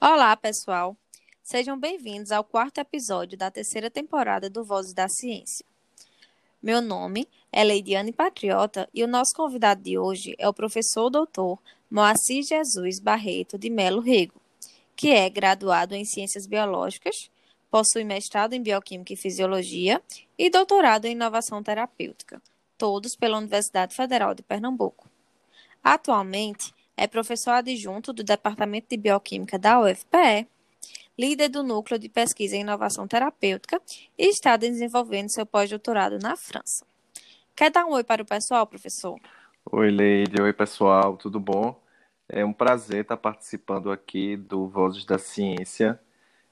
Olá, pessoal. Sejam bem-vindos ao quarto episódio da terceira temporada do Vozes da Ciência. Meu nome é Leidiane Patriota e o nosso convidado de hoje é o professor doutor Moacir Jesus Barreto de Melo Rego, que é graduado em Ciências Biológicas, possui mestrado em Bioquímica e Fisiologia e doutorado em Inovação Terapêutica, todos pela Universidade Federal de Pernambuco. Atualmente, é professor adjunto do Departamento de Bioquímica da UFPE, líder do Núcleo de Pesquisa em Inovação Terapêutica e está desenvolvendo seu pós-doutorado na França. Quer dar um oi para o pessoal, professor? Oi, Leide. Oi, pessoal. Tudo bom? É um prazer estar participando aqui do Vozes da Ciência.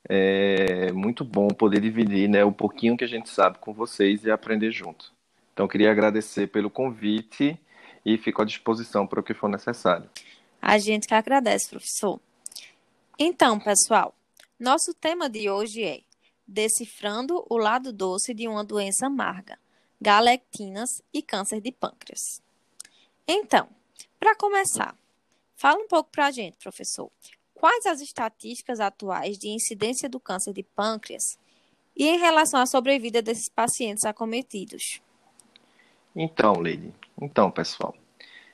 É muito bom poder dividir né, um pouquinho que a gente sabe com vocês e aprender junto. Então, queria agradecer pelo convite e fico à disposição para o que for necessário. A gente que agradece, professor. Então, pessoal, nosso tema de hoje é Decifrando o lado doce de uma doença amarga, galectinas e câncer de pâncreas. Então, para começar, fala um pouco para a gente, professor. Quais as estatísticas atuais de incidência do câncer de pâncreas e em relação à sobrevida desses pacientes acometidos? Então, Lady, então, pessoal,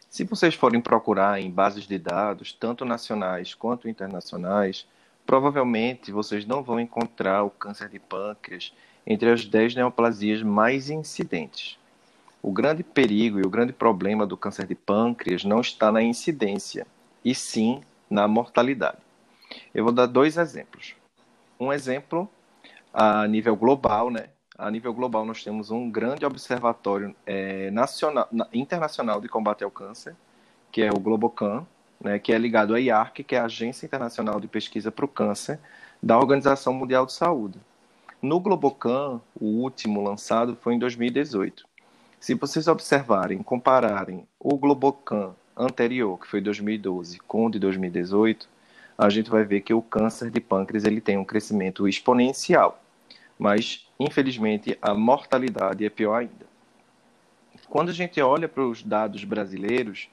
se vocês forem procurar em bases de dados, tanto nacionais quanto internacionais, provavelmente vocês não vão encontrar o câncer de pâncreas entre as 10 neoplasias mais incidentes. O grande perigo e o grande problema do câncer de pâncreas não está na incidência, e sim na mortalidade. Eu vou dar dois exemplos. Um exemplo a nível global, né? A nível global, nós temos um grande observatório é, nacional, internacional de combate ao câncer, que é o Globocan, né, que é ligado à IARC, que é a Agência Internacional de Pesquisa para o Câncer da Organização Mundial de Saúde. No Globocan, o último lançado foi em 2018. Se vocês observarem, compararem o Globocan anterior, que foi 2012, com o de 2018, a gente vai ver que o câncer de pâncreas ele tem um crescimento exponencial mas infelizmente a mortalidade é pior ainda. Quando a gente olha para os dados brasileiros,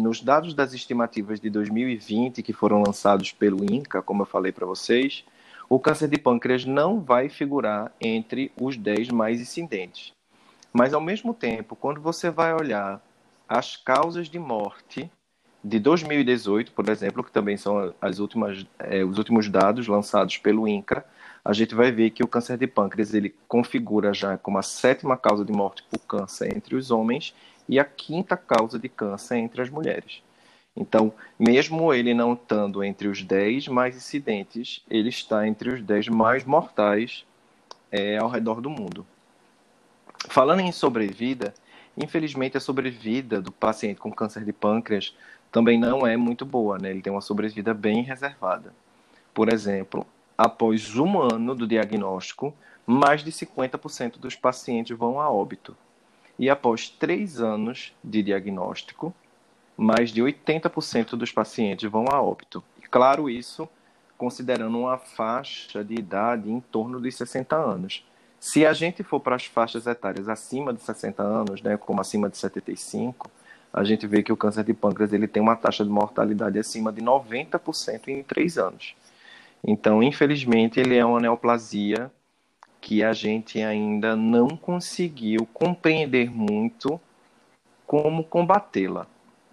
nos dados das estimativas de 2020 que foram lançados pelo INCA, como eu falei para vocês, o câncer de pâncreas não vai figurar entre os 10 mais incidentes. Mas, ao mesmo tempo, quando você vai olhar as causas de morte de 2018, por exemplo, que também são as últimas, é, os últimos dados lançados pelo INCRA, a gente vai ver que o câncer de pâncreas ele configura já como a sétima causa de morte por câncer entre os homens e a quinta causa de câncer entre as mulheres. Então, mesmo ele não estando entre os 10 mais incidentes, ele está entre os 10 mais mortais é, ao redor do mundo. Falando em sobrevida, infelizmente a sobrevida do paciente com câncer de pâncreas também não é muito boa, né? Ele tem uma sobrevida bem reservada. Por exemplo, após um ano do diagnóstico, mais de 50% dos pacientes vão a óbito. E após três anos de diagnóstico, mais de 80% dos pacientes vão a óbito. E claro, isso considerando uma faixa de idade em torno de 60 anos. Se a gente for para as faixas etárias acima de 60 anos, né, como acima de 75, a gente vê que o câncer de pâncreas ele tem uma taxa de mortalidade acima de 90% em três anos. Então, infelizmente, ele é uma neoplasia que a gente ainda não conseguiu compreender muito como combatê-la.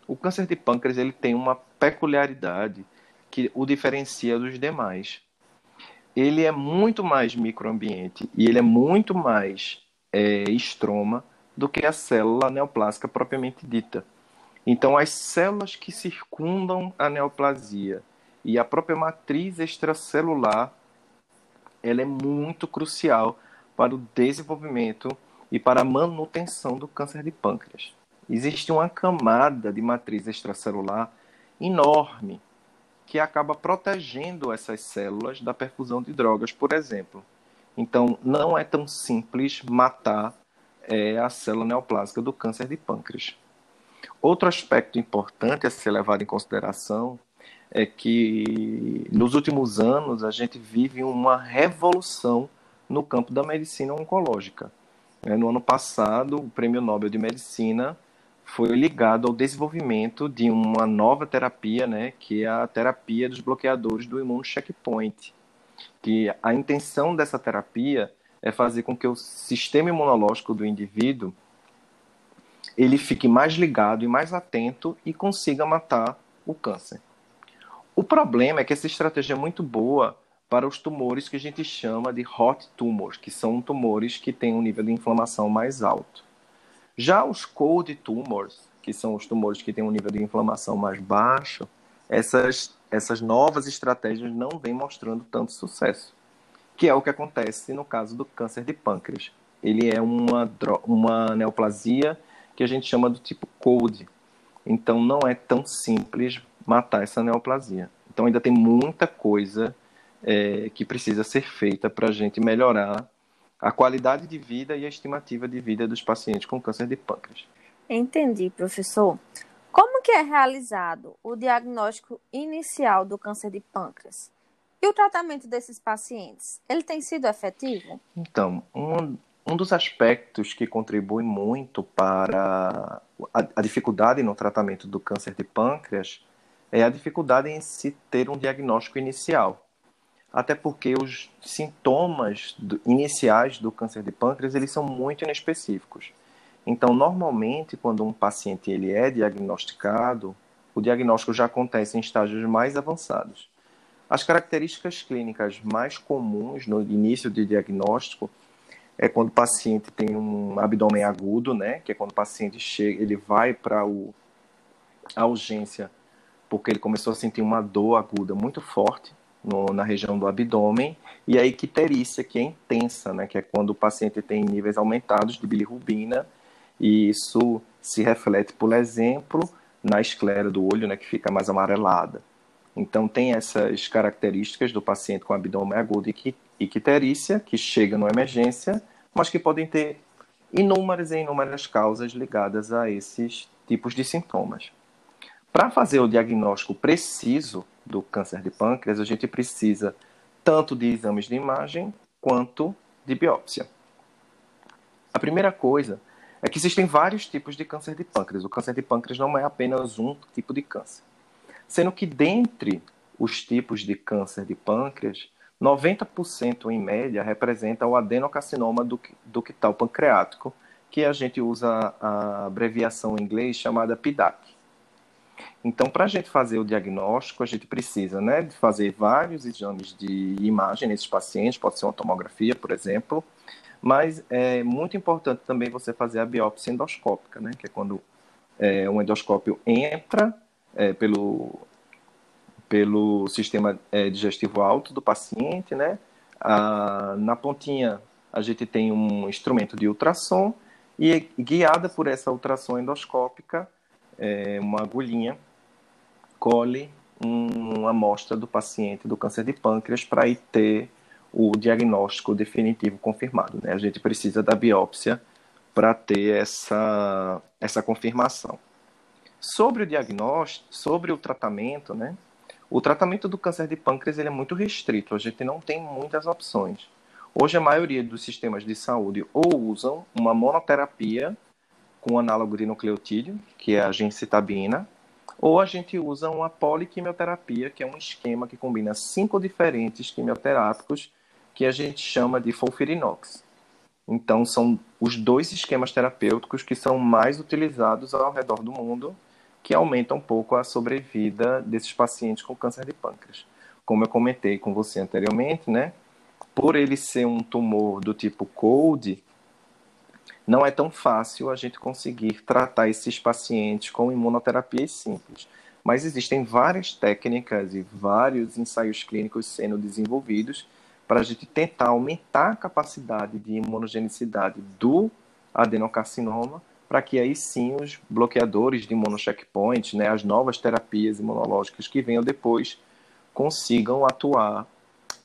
O câncer de pâncreas ele tem uma peculiaridade que o diferencia dos demais. Ele é muito mais microambiente e ele é muito mais é, estroma do que a célula neoplásica propriamente dita. Então, as células que circundam a neoplasia e a própria matriz extracelular ela é muito crucial para o desenvolvimento e para a manutenção do câncer de pâncreas. Existe uma camada de matriz extracelular enorme que acaba protegendo essas células da perfusão de drogas, por exemplo. Então, não é tão simples matar é, a célula neoplásica do câncer de pâncreas. Outro aspecto importante a ser levado em consideração é que nos últimos anos a gente vive uma revolução no campo da medicina oncológica. É, no ano passado, o Prêmio Nobel de Medicina foi ligado ao desenvolvimento de uma nova terapia, né, que é a terapia dos bloqueadores do imunocheckpoint. Que a intenção dessa terapia é fazer com que o sistema imunológico do indivíduo ele fique mais ligado e mais atento e consiga matar o câncer. O problema é que essa estratégia é muito boa para os tumores que a gente chama de hot tumors, que são tumores que têm um nível de inflamação mais alto. Já os cold tumors, que são os tumores que têm um nível de inflamação mais baixo, essas, essas novas estratégias não vêm mostrando tanto sucesso, que é o que acontece no caso do câncer de pâncreas. Ele é uma, uma neoplasia que a gente chama do tipo cold, então não é tão simples matar essa neoplasia. Então ainda tem muita coisa é, que precisa ser feita para a gente melhorar a qualidade de vida e a estimativa de vida dos pacientes com câncer de pâncreas. Entendi, professor. Como que é realizado o diagnóstico inicial do câncer de pâncreas? E o tratamento desses pacientes, ele tem sido efetivo? Então, um, um dos aspectos que contribui muito para a, a dificuldade no tratamento do câncer de pâncreas é a dificuldade em se ter um diagnóstico inicial até porque os sintomas do, iniciais do câncer de pâncreas eles são muito inespecíficos. Então, normalmente, quando um paciente ele é diagnosticado, o diagnóstico já acontece em estágios mais avançados. As características clínicas mais comuns no início de diagnóstico é quando o paciente tem um abdômen agudo, né, que é quando o paciente chega, ele vai para a urgência porque ele começou a sentir uma dor aguda muito forte no, na região do abdômen, e a icterícia, que é intensa, né, que é quando o paciente tem níveis aumentados de bilirrubina, e isso se reflete, por exemplo, na esclera do olho, né, que fica mais amarelada. Então, tem essas características do paciente com abdômen agudo e icterícia, que chega na emergência, mas que podem ter inúmeras e inúmeras causas ligadas a esses tipos de sintomas. Para fazer o diagnóstico preciso do câncer de pâncreas, a gente precisa tanto de exames de imagem quanto de biópsia. A primeira coisa é que existem vários tipos de câncer de pâncreas. O câncer de pâncreas não é apenas um tipo de câncer. Sendo que dentre os tipos de câncer de pâncreas, 90% em média representa o adenocarcinoma ductal pancreático, que a gente usa a abreviação em inglês chamada PDAC. Então, para a gente fazer o diagnóstico, a gente precisa né, de fazer vários exames de imagem nesses pacientes, pode ser uma tomografia, por exemplo, mas é muito importante também você fazer a biópsia endoscópica, né, que é quando é, um endoscópio entra é, pelo, pelo sistema é, digestivo alto do paciente, né, a, na pontinha a gente tem um instrumento de ultrassom e guiada por essa ultrassom endoscópica, é, uma agulhinha colhe uma amostra do paciente do câncer de pâncreas para ir ter o diagnóstico definitivo confirmado. Né? A gente precisa da biópsia para ter essa, essa confirmação. Sobre o diagnóstico, sobre o tratamento, né? O tratamento do câncer de pâncreas ele é muito restrito, a gente não tem muitas opções. Hoje a maioria dos sistemas de saúde ou usam uma monoterapia com análogo de nucleotídeo, que é a gencitabina, ou a gente usa uma poliquimioterapia, que é um esquema que combina cinco diferentes quimioterápicos que a gente chama de folfirinox. Então, são os dois esquemas terapêuticos que são mais utilizados ao redor do mundo, que aumentam um pouco a sobrevida desses pacientes com câncer de pâncreas. Como eu comentei com você anteriormente, né? Por ele ser um tumor do tipo cold, não é tão fácil a gente conseguir tratar esses pacientes com imunoterapias simples. Mas existem várias técnicas e vários ensaios clínicos sendo desenvolvidos para a gente tentar aumentar a capacidade de imunogenicidade do adenocarcinoma, para que aí sim os bloqueadores de imunocheckpoint, né, as novas terapias imunológicas que venham depois, consigam atuar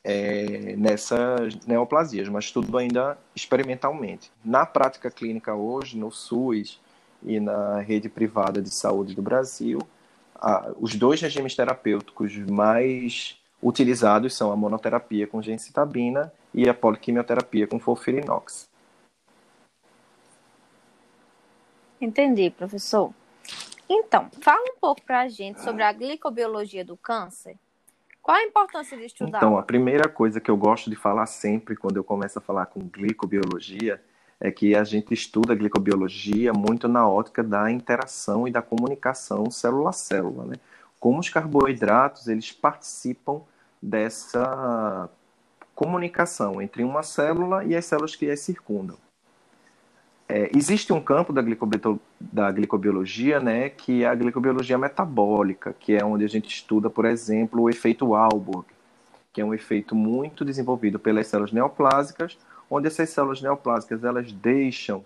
é, nessas neoplasias, mas tudo ainda experimentalmente. Na prática clínica hoje, no SUS e na rede privada de saúde do Brasil, a, os dois regimes terapêuticos mais utilizados são a monoterapia com gencitabina e a poliquimioterapia com folfirinox. Entendi, professor. Então, fala um pouco para a gente sobre a glicobiologia do câncer. Qual a importância de estudar? Então, a primeira coisa que eu gosto de falar sempre quando eu começo a falar com glicobiologia é que a gente estuda a glicobiologia muito na ótica da interação e da comunicação célula-célula, né? Como os carboidratos, eles participam dessa comunicação entre uma célula e as células que as circundam. É, existe um campo da, da glicobiologia, né, que é a glicobiologia metabólica, que é onde a gente estuda, por exemplo, o efeito Alburg, que é um efeito muito desenvolvido pelas células neoplásicas, onde essas células neoplásicas elas deixam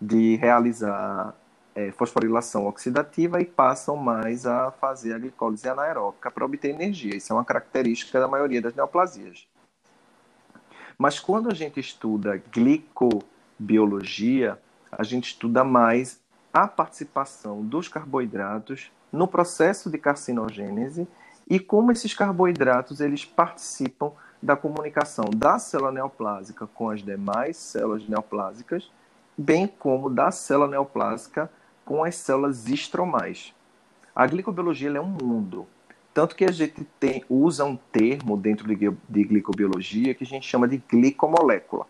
de realizar é, fosforilação oxidativa e passam mais a fazer a glicólise anaeróbica para obter energia. Isso é uma característica da maioria das neoplasias. Mas quando a gente estuda glicobiologia, a gente estuda mais a participação dos carboidratos no processo de carcinogênese e como esses carboidratos eles participam da comunicação da célula neoplásica com as demais células neoplásicas, bem como da célula neoplásica com as células estromais. A glicobiologia é um mundo. Tanto que a gente tem, usa um termo dentro de, de glicobiologia que a gente chama de glicomolécula.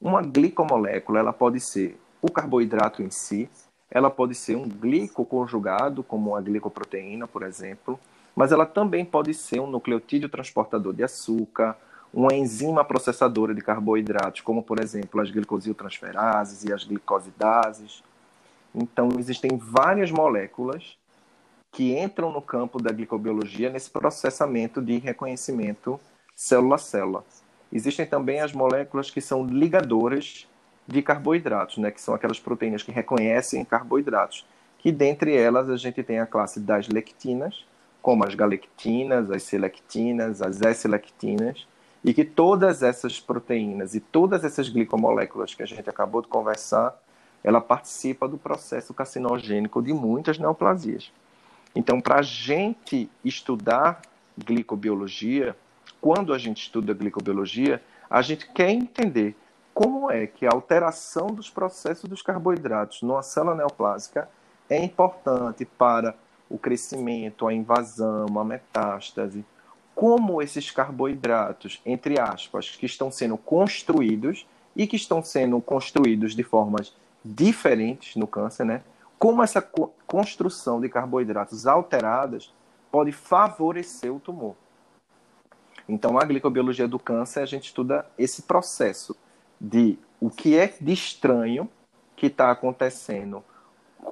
Uma glicomolécula ela pode ser o carboidrato em si, ela pode ser um glicoconjugado, como a glicoproteína, por exemplo, mas ela também pode ser um nucleotídeo transportador de açúcar, uma enzima processadora de carboidratos, como por exemplo as glicosiltransferases e as glicosidases. Então, existem várias moléculas que entram no campo da glicobiologia nesse processamento de reconhecimento célula a célula. Existem também as moléculas que são ligadoras de carboidratos, né, que são aquelas proteínas que reconhecem carboidratos, que dentre elas a gente tem a classe das lectinas, como as galectinas, as selectinas, as S-lectinas, e que todas essas proteínas e todas essas glicomoléculas que a gente acabou de conversar, ela participa do processo carcinogênico de muitas neoplasias. Então, para a gente estudar glicobiologia, quando a gente estuda glicobiologia, a gente quer entender como é que a alteração dos processos dos carboidratos numa célula neoplásica é importante para o crescimento, a invasão, a metástase, como esses carboidratos, entre aspas, que estão sendo construídos e que estão sendo construídos de formas diferentes no câncer, né? Como essa construção de carboidratos alteradas pode favorecer o tumor. Então, a glicobiologia do câncer, a gente estuda esse processo de o que é de estranho que está acontecendo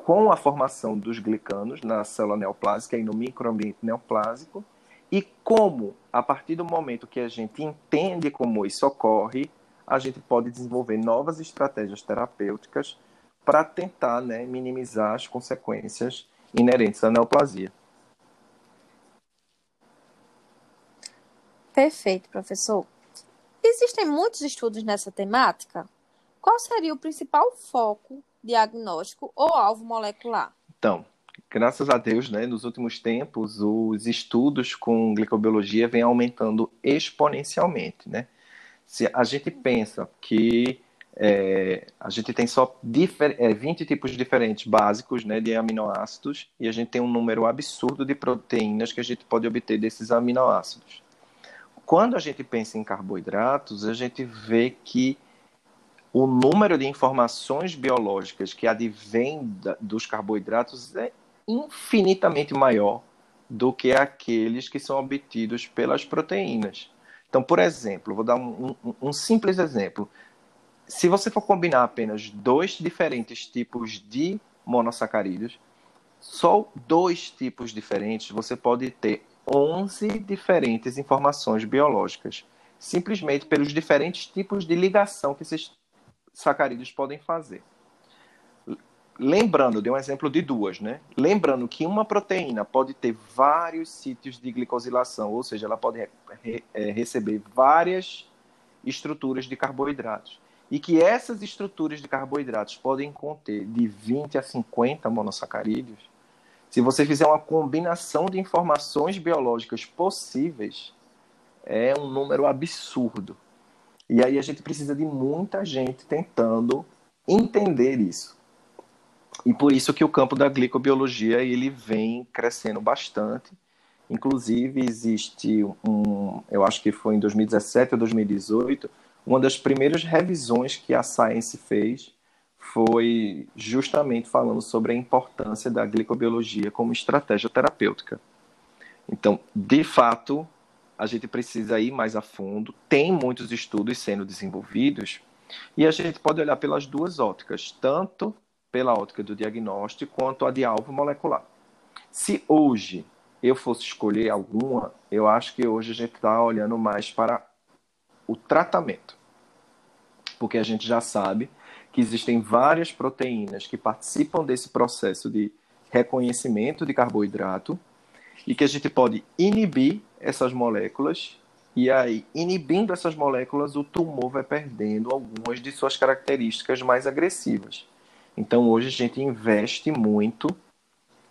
com a formação dos glicanos na célula neoplásica e no microambiente neoplásico e como, a partir do momento que a gente entende como isso ocorre, a gente pode desenvolver novas estratégias terapêuticas para tentar né, minimizar as consequências inerentes à neoplasia. Perfeito, professor. Existem muitos estudos nessa temática? Qual seria o principal foco diagnóstico ou alvo molecular? Então, graças a Deus, né, nos últimos tempos, os estudos com glicobiologia vêm aumentando exponencialmente, né? Se a gente pensa que é, a gente tem só é, 20 tipos diferentes básicos né, de aminoácidos e a gente tem um número absurdo de proteínas que a gente pode obter desses aminoácidos. Quando a gente pensa em carboidratos, a gente vê que o número de informações biológicas que advém dos carboidratos é infinitamente maior do que aqueles que são obtidos pelas proteínas. Então, por exemplo, vou dar um, um, um simples exemplo. Se você for combinar apenas dois diferentes tipos de monossacarídeos, só dois tipos diferentes, você pode ter 11 diferentes informações biológicas, simplesmente pelos diferentes tipos de ligação que esses sacarídeos podem fazer. Lembrando, dei um exemplo de duas, né? Lembrando que uma proteína pode ter vários sítios de glicosilação, ou seja, ela pode re é, receber várias estruturas de carboidratos. E que essas estruturas de carboidratos podem conter de 20 a 50 monossacarídeos. Se você fizer uma combinação de informações biológicas possíveis, é um número absurdo. E aí a gente precisa de muita gente tentando entender isso. E por isso que o campo da glicobiologia ele vem crescendo bastante. Inclusive existe um, eu acho que foi em 2017 ou 2018, uma das primeiras revisões que a Science fez foi justamente falando sobre a importância da glicobiologia como estratégia terapêutica. Então, de fato, a gente precisa ir mais a fundo. Tem muitos estudos sendo desenvolvidos e a gente pode olhar pelas duas óticas, tanto pela ótica do diagnóstico quanto a de alvo molecular. Se hoje eu fosse escolher alguma, eu acho que hoje a gente está olhando mais para o tratamento. Porque a gente já sabe que existem várias proteínas que participam desse processo de reconhecimento de carboidrato e que a gente pode inibir essas moléculas e aí, inibindo essas moléculas, o tumor vai perdendo algumas de suas características mais agressivas. Então, hoje a gente investe muito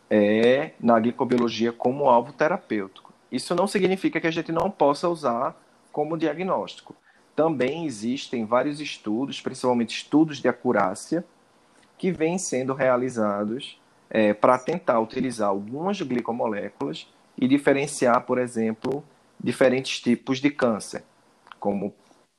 é, na glicobiologia como alvo terapêutico. Isso não significa que a gente não possa usar como diagnóstico. Também existem vários estudos, principalmente estudos de acurácia, que vêm sendo realizados é, para tentar utilizar algumas glicomoléculas e diferenciar, por exemplo, diferentes tipos de câncer. Como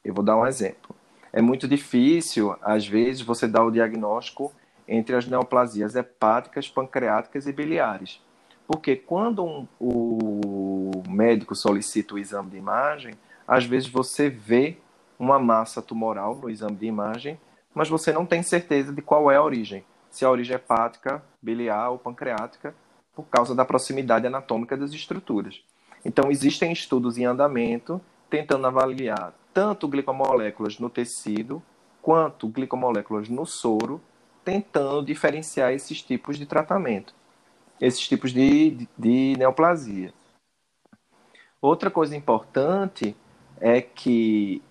eu vou dar um exemplo. É muito difícil, às vezes, você dar o diagnóstico entre as neoplasias hepáticas, pancreáticas e biliares. Porque quando um, o médico solicita o exame de imagem, às vezes você vê uma massa tumoral no exame de imagem, mas você não tem certeza de qual é a origem. Se a origem é hepática, biliar ou pancreática, por causa da proximidade anatômica das estruturas. Então, existem estudos em andamento tentando avaliar tanto glicomoléculas no tecido quanto glicomoléculas no soro, tentando diferenciar esses tipos de tratamento, esses tipos de, de, de neoplasia. Outra coisa importante é que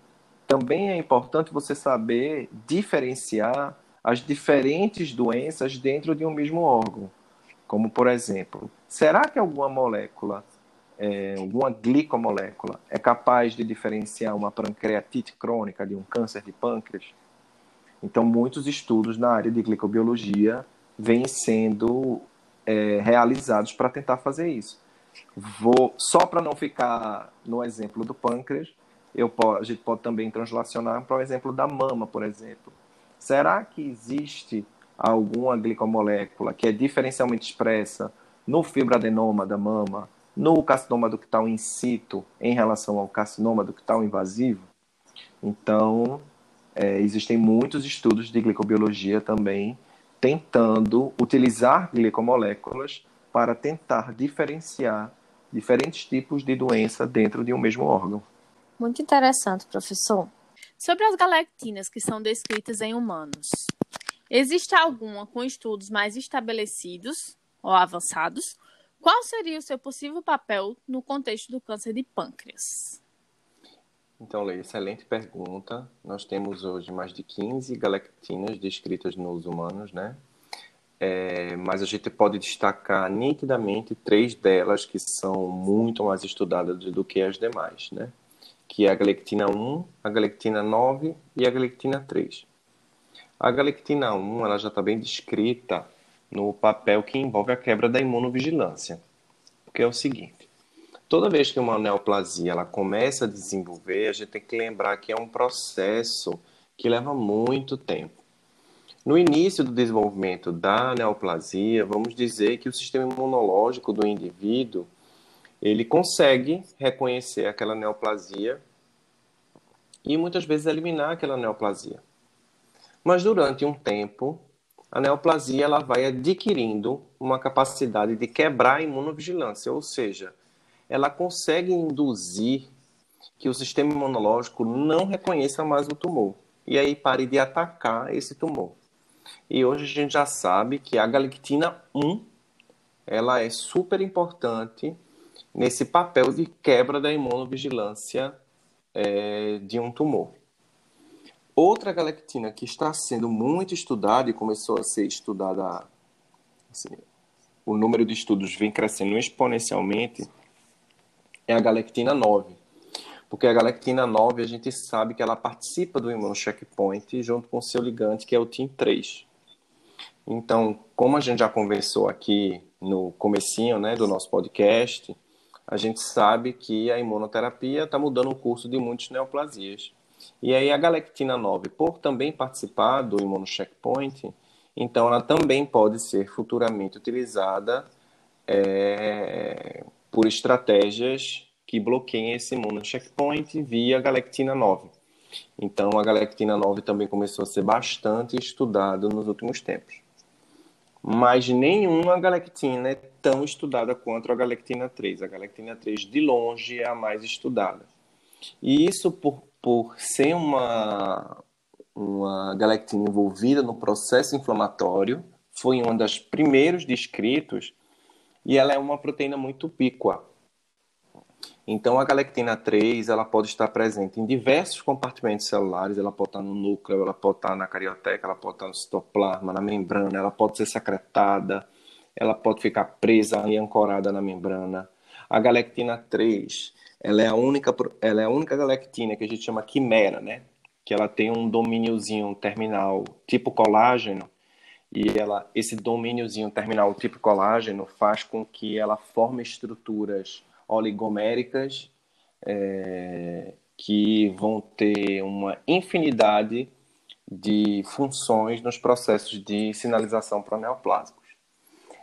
também é importante você saber diferenciar as diferentes doenças dentro de um mesmo órgão. Como, por exemplo, será que alguma molécula, é, alguma glicomolécula, é capaz de diferenciar uma pancreatite crônica de um câncer de pâncreas? Então, muitos estudos na área de glicobiologia vêm sendo é, realizados para tentar fazer isso. Vou, só para não ficar no exemplo do pâncreas, eu, a gente pode também translacionar para o exemplo da mama, por exemplo. Será que existe alguma glicomolécula que é diferencialmente expressa no fibroadenoma da mama, no carcinoma ductal in situ, em relação ao carcinoma ductal invasivo? Então, é, existem muitos estudos de glicobiologia também tentando utilizar glicomoléculas para tentar diferenciar diferentes tipos de doença dentro de um mesmo órgão. Muito interessante, professor. Sobre as galactinas que são descritas em humanos, existe alguma com estudos mais estabelecidos ou avançados? Qual seria o seu possível papel no contexto do câncer de pâncreas? Então, Leia, excelente pergunta. Nós temos hoje mais de 15 galactinas descritas nos humanos, né? É, mas a gente pode destacar nitidamente três delas que são muito mais estudadas do que as demais, né? Que é a galectina 1, a galectina 9 e a galectina 3. A galectina 1 ela já está bem descrita no papel que envolve a quebra da imunovigilância, porque é o seguinte, toda vez que uma neoplasia ela começa a desenvolver, a gente tem que lembrar que é um processo que leva muito tempo. No início do desenvolvimento da neoplasia, vamos dizer que o sistema imunológico do indivíduo ele consegue reconhecer aquela neoplasia e muitas vezes eliminar aquela neoplasia. Mas durante um tempo, a neoplasia ela vai adquirindo uma capacidade de quebrar a imunovigilância, ou seja, ela consegue induzir que o sistema imunológico não reconheça mais o tumor e aí pare de atacar esse tumor. E hoje a gente já sabe que a galectina 1 ela é super importante nesse papel de quebra da imunovigilância é, de um tumor. Outra galectina que está sendo muito estudada e começou a ser estudada, assim, o número de estudos vem crescendo exponencialmente, é a galectina 9. Porque a galectina 9 a gente sabe que ela participa do imunocheckpoint junto com seu ligante, que é o TIM3. Então, como a gente já conversou aqui no comecinho né, do nosso podcast, a gente sabe que a imunoterapia está mudando o curso de muitas neoplasias. E aí a galectina 9, por também participar do imunocheckpoint, então ela também pode ser futuramente utilizada é, por estratégias que bloqueiem esse imunocheckpoint via galectina 9. Então a galectina 9 também começou a ser bastante estudada nos últimos tempos. Mas nenhuma galectina é tão estudada quanto a galectina 3. A galectina 3, de longe, é a mais estudada. E isso por, por ser uma, uma galectina envolvida no processo inflamatório, foi uma das primeiros descritos, e ela é uma proteína muito píqua. Então, a galectina 3 ela pode estar presente em diversos compartimentos celulares, ela pode estar no núcleo, ela pode estar na carioteca, ela pode estar no citoplasma, na membrana, ela pode ser secretada, ela pode ficar presa e ancorada na membrana. A galectina 3 ela é a única, ela é a única galectina que a gente chama quimera, né? Que ela tem um domíniozinho terminal tipo colágeno, e ela, esse domíniozinho terminal tipo colágeno faz com que ela forme estruturas oligoméricas é, que vão ter uma infinidade de funções nos processos de sinalização proneoplásmicos.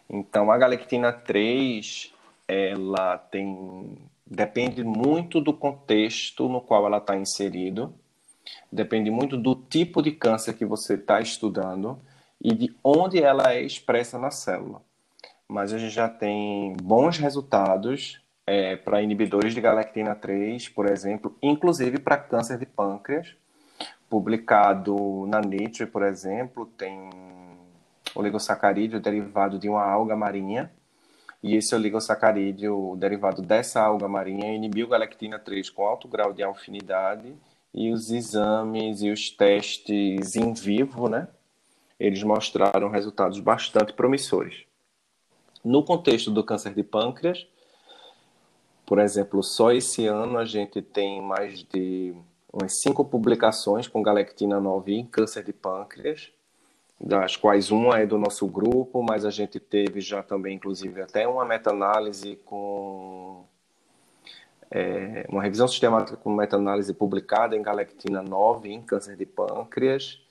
Então, a galectina 3, ela tem depende muito do contexto no qual ela está inserido, depende muito do tipo de câncer que você está estudando e de onde ela é expressa na célula. Mas a gente já tem bons resultados é, para inibidores de galectina 3, por exemplo, inclusive para câncer de pâncreas, publicado na Nature, por exemplo, tem oligosacarídeo derivado de uma alga marinha, e esse oligosacarídeo derivado dessa alga marinha inibiu galectina 3 com alto grau de afinidade, e os exames e os testes em vivo, né, eles mostraram resultados bastante promissores. No contexto do câncer de pâncreas, por exemplo, só esse ano a gente tem mais de umas cinco publicações com galectina 9 em câncer de pâncreas, das quais uma é do nosso grupo, mas a gente teve já também, inclusive, até uma meta-análise com é, uma revisão sistemática com meta-análise publicada em galectina 9 em câncer de pâncreas.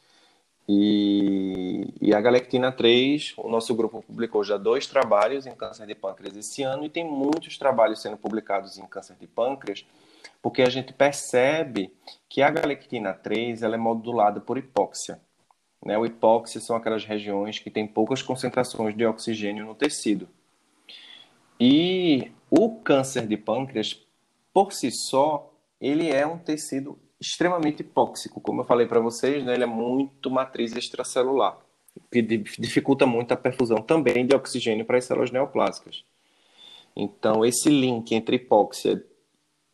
E, e, a Galectina 3, o nosso grupo publicou já dois trabalhos em câncer de pâncreas esse ano e tem muitos trabalhos sendo publicados em câncer de pâncreas, porque a gente percebe que a Galectina 3 ela é modulada por hipóxia. Né? O hipóxia são aquelas regiões que têm poucas concentrações de oxigênio no tecido. E o câncer de pâncreas, por si só, ele é um tecido extremamente hipóxico. Como eu falei para vocês, né, ele é muito matriz extracelular, que dificulta muito a perfusão também de oxigênio para as células neoplásicas. Então, esse link entre hipóxia,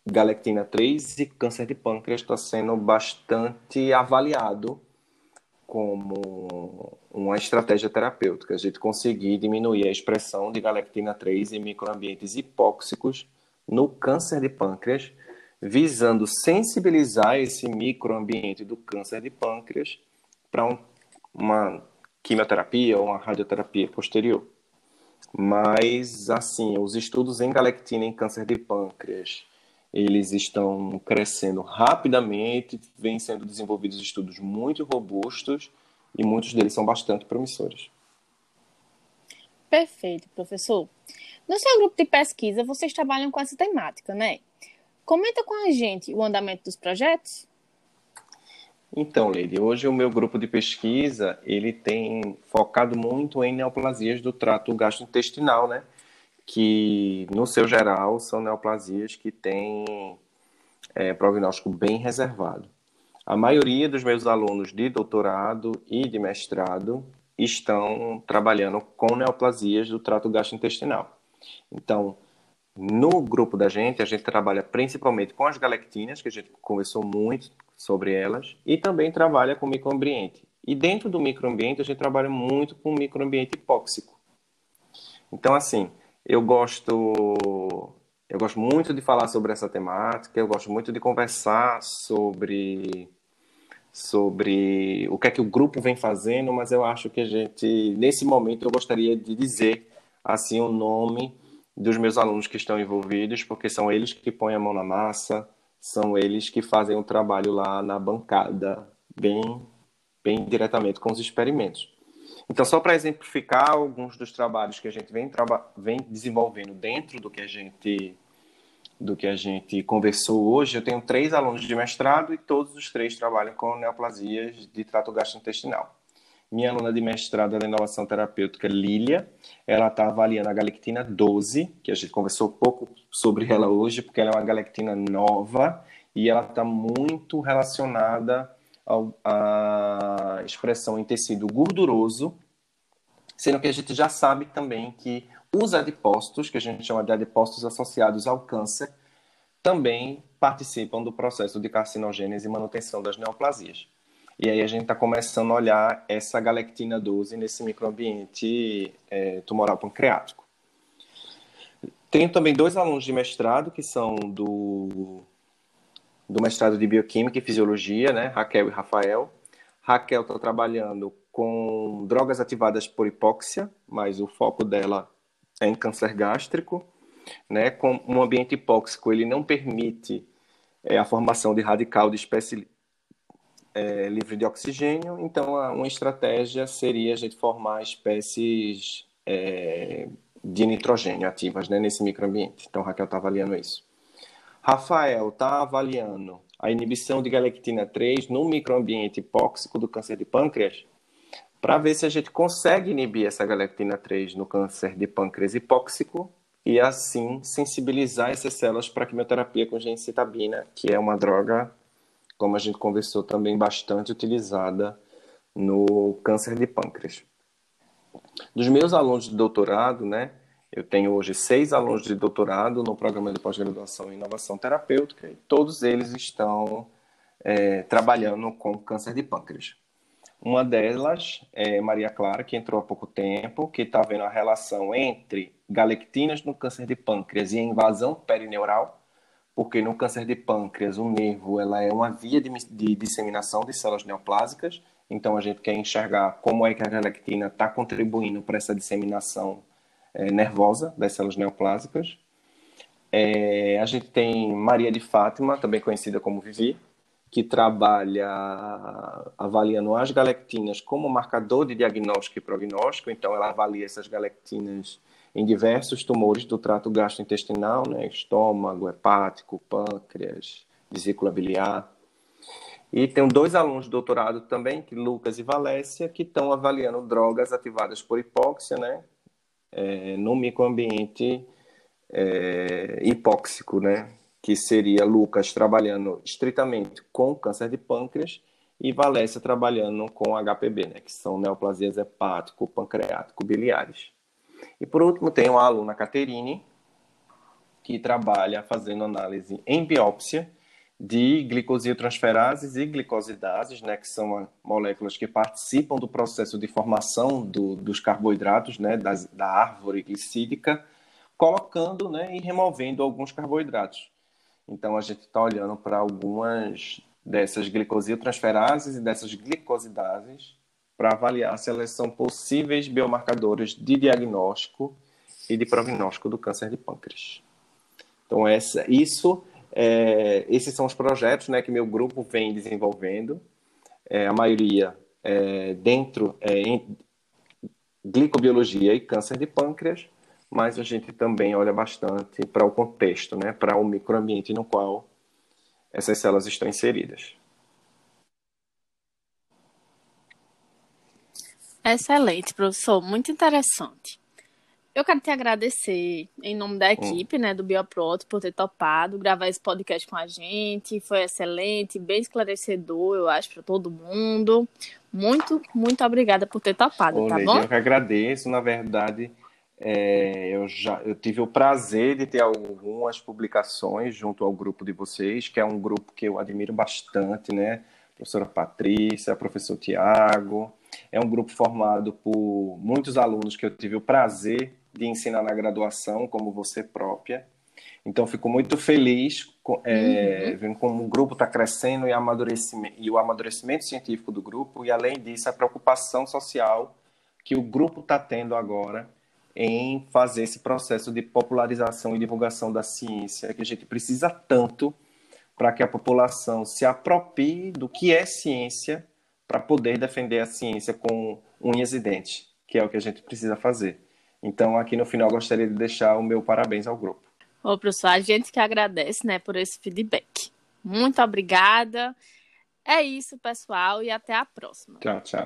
galectina 3 e câncer de pâncreas está sendo bastante avaliado como uma estratégia terapêutica, a gente conseguir diminuir a expressão de galectina 3 em microambientes hipóxicos no câncer de pâncreas, visando sensibilizar esse microambiente do câncer de pâncreas para um, uma quimioterapia ou uma radioterapia posterior. Mas, assim, os estudos em galectina em câncer de pâncreas, eles estão crescendo rapidamente, vêm sendo desenvolvidos estudos muito robustos e muitos deles são bastante promissores. Perfeito, professor. No seu grupo de pesquisa, vocês trabalham com essa temática, né? Comenta com a gente o andamento dos projetos. Então, Leide, hoje o meu grupo de pesquisa ele tem focado muito em neoplasias do trato gastrointestinal, né? Que, no seu geral, são neoplasias que têm é, prognóstico bem reservado. A maioria dos meus alunos de doutorado e de mestrado estão trabalhando com neoplasias do trato gastrointestinal. Então, no grupo da gente, a gente trabalha principalmente com as galectinas, que a gente conversou muito sobre elas, e também trabalha com o microambiente. E dentro do microambiente, a gente trabalha muito com o microambiente hipóxico. Então, assim, eu gosto eu gosto muito de falar sobre essa temática, eu gosto muito de conversar sobre sobre o que é que o grupo vem fazendo, mas eu acho que a gente, nesse momento, eu gostaria de dizer assim o nome dos meus alunos que estão envolvidos, porque são eles que põem a mão na massa, são eles que fazem o trabalho lá na bancada, bem, bem diretamente com os experimentos. Então, só para exemplificar alguns dos trabalhos que a gente vem, vem desenvolvendo dentro do que a gente do que a gente conversou hoje, eu tenho três alunos de mestrado e todos os três trabalham com neoplasias de trato gastrointestinal. Minha aluna de mestrado é inovação terapêutica, Lília, ela está avaliando a galectina 12, que a gente conversou pouco sobre ela hoje, porque ela é uma galectina nova e ela está muito relacionada à expressão em tecido gorduroso, sendo que a gente já sabe também que os adipócitos, que a gente chama de adipócitos associados ao câncer, também participam do processo de carcinogênese e manutenção das neoplasias. E aí a gente está começando a olhar essa galectina 12 nesse microambiente é, tumoral pancreático. Tenho também dois alunos de mestrado que são do do mestrado de Bioquímica e Fisiologia, né? Raquel e Rafael. Raquel está trabalhando com drogas ativadas por hipóxia, mas o foco dela é em câncer gástrico, né? Com um ambiente hipóxico, ele não permite é, a formação de radical de espécie é, livre de oxigênio, então uma estratégia seria a gente formar espécies é, de nitrogênio ativas né, nesse microambiente. Então, Raquel está avaliando isso. Rafael está avaliando a inibição de galectina 3 no microambiente hipóxico do câncer de pâncreas para ver se a gente consegue inibir essa galectina 3 no câncer de pâncreas hipóxico e assim sensibilizar essas células para quimioterapia com gencitabina, que é uma droga, como a gente conversou também, bastante utilizada no câncer de pâncreas. Dos meus alunos de doutorado, né, eu tenho hoje seis alunos de doutorado no programa de pós-graduação em inovação terapêutica e todos eles estão é, trabalhando com câncer de pâncreas. Uma delas é Maria Clara, que entrou há pouco tempo, que está vendo a relação entre galectinas no câncer de pâncreas e a invasão perineural, porque no câncer de pâncreas o nervo ela é uma via de, de disseminação de células neoplásicas, então a gente quer enxergar como é que a galectina está contribuindo para essa disseminação é, nervosa das células neoplásicas. É, a gente tem Maria de Fátima, também conhecida como Vivi, que trabalha avaliando as galectinas como marcador de diagnóstico e prognóstico. Então, ela avalia essas galectinas em diversos tumores do trato gastrointestinal, né? estômago, hepático, pâncreas, vesícula biliar. E tem dois alunos de doutorado também, que Lucas e Valécia, que estão avaliando drogas ativadas por hipóxia, né? é, no microambiente é, hipóxico, né? que seria Lucas trabalhando estritamente com câncer de pâncreas e Valécia trabalhando com HPB, né? que são neoplasias hepático, pancreático, biliares. E por último tem a aluna Caterine, que trabalha fazendo análise em biópsia de glicosiltransferases e glicosidases, né, que são moléculas que participam do processo de formação do, dos carboidratos, né, das, da árvore glicídica, colocando né, e removendo alguns carboidratos. Então, a gente está olhando para algumas dessas glicosiltransferases e dessas glicosidases para avaliar se elas são possíveis biomarcadores de diagnóstico e de prognóstico do câncer de pâncreas. Então, essa, isso é, esses são os projetos né, que meu grupo vem desenvolvendo, é, a maioria é, dentro é, em glicobiologia e câncer de pâncreas, mas a gente também olha bastante para o contexto, né, para o microambiente no qual essas células estão inseridas. Excelente, professor, muito interessante. Eu quero te agradecer em nome da equipe, né, do Bioproto, por ter topado gravar esse podcast com a gente. Foi excelente, bem esclarecedor, eu acho, para todo mundo. Muito, muito obrigada por ter topado, Ô, tá bom? Eu que agradeço, na verdade. É, eu já eu tive o prazer de ter algumas publicações junto ao grupo de vocês, que é um grupo que eu admiro bastante, né? Professora Patrícia, professor Tiago. É um grupo formado por muitos alunos que eu tive o prazer de ensinar na graduação, como você própria. Então, fico muito feliz é, uhum. vendo como o grupo está crescendo e, amadurecimento, e o amadurecimento científico do grupo, e além disso, a preocupação social que o grupo está tendo agora em fazer esse processo de popularização e divulgação da ciência, que a gente precisa tanto para que a população se aproprie do que é ciência para poder defender a ciência com unhas e dentes, que é o que a gente precisa fazer. Então, aqui no final, gostaria de deixar o meu parabéns ao grupo. Ô, professor, a gente que agradece, né, por esse feedback. Muito obrigada. É isso, pessoal, e até a próxima. Tchau, tchau.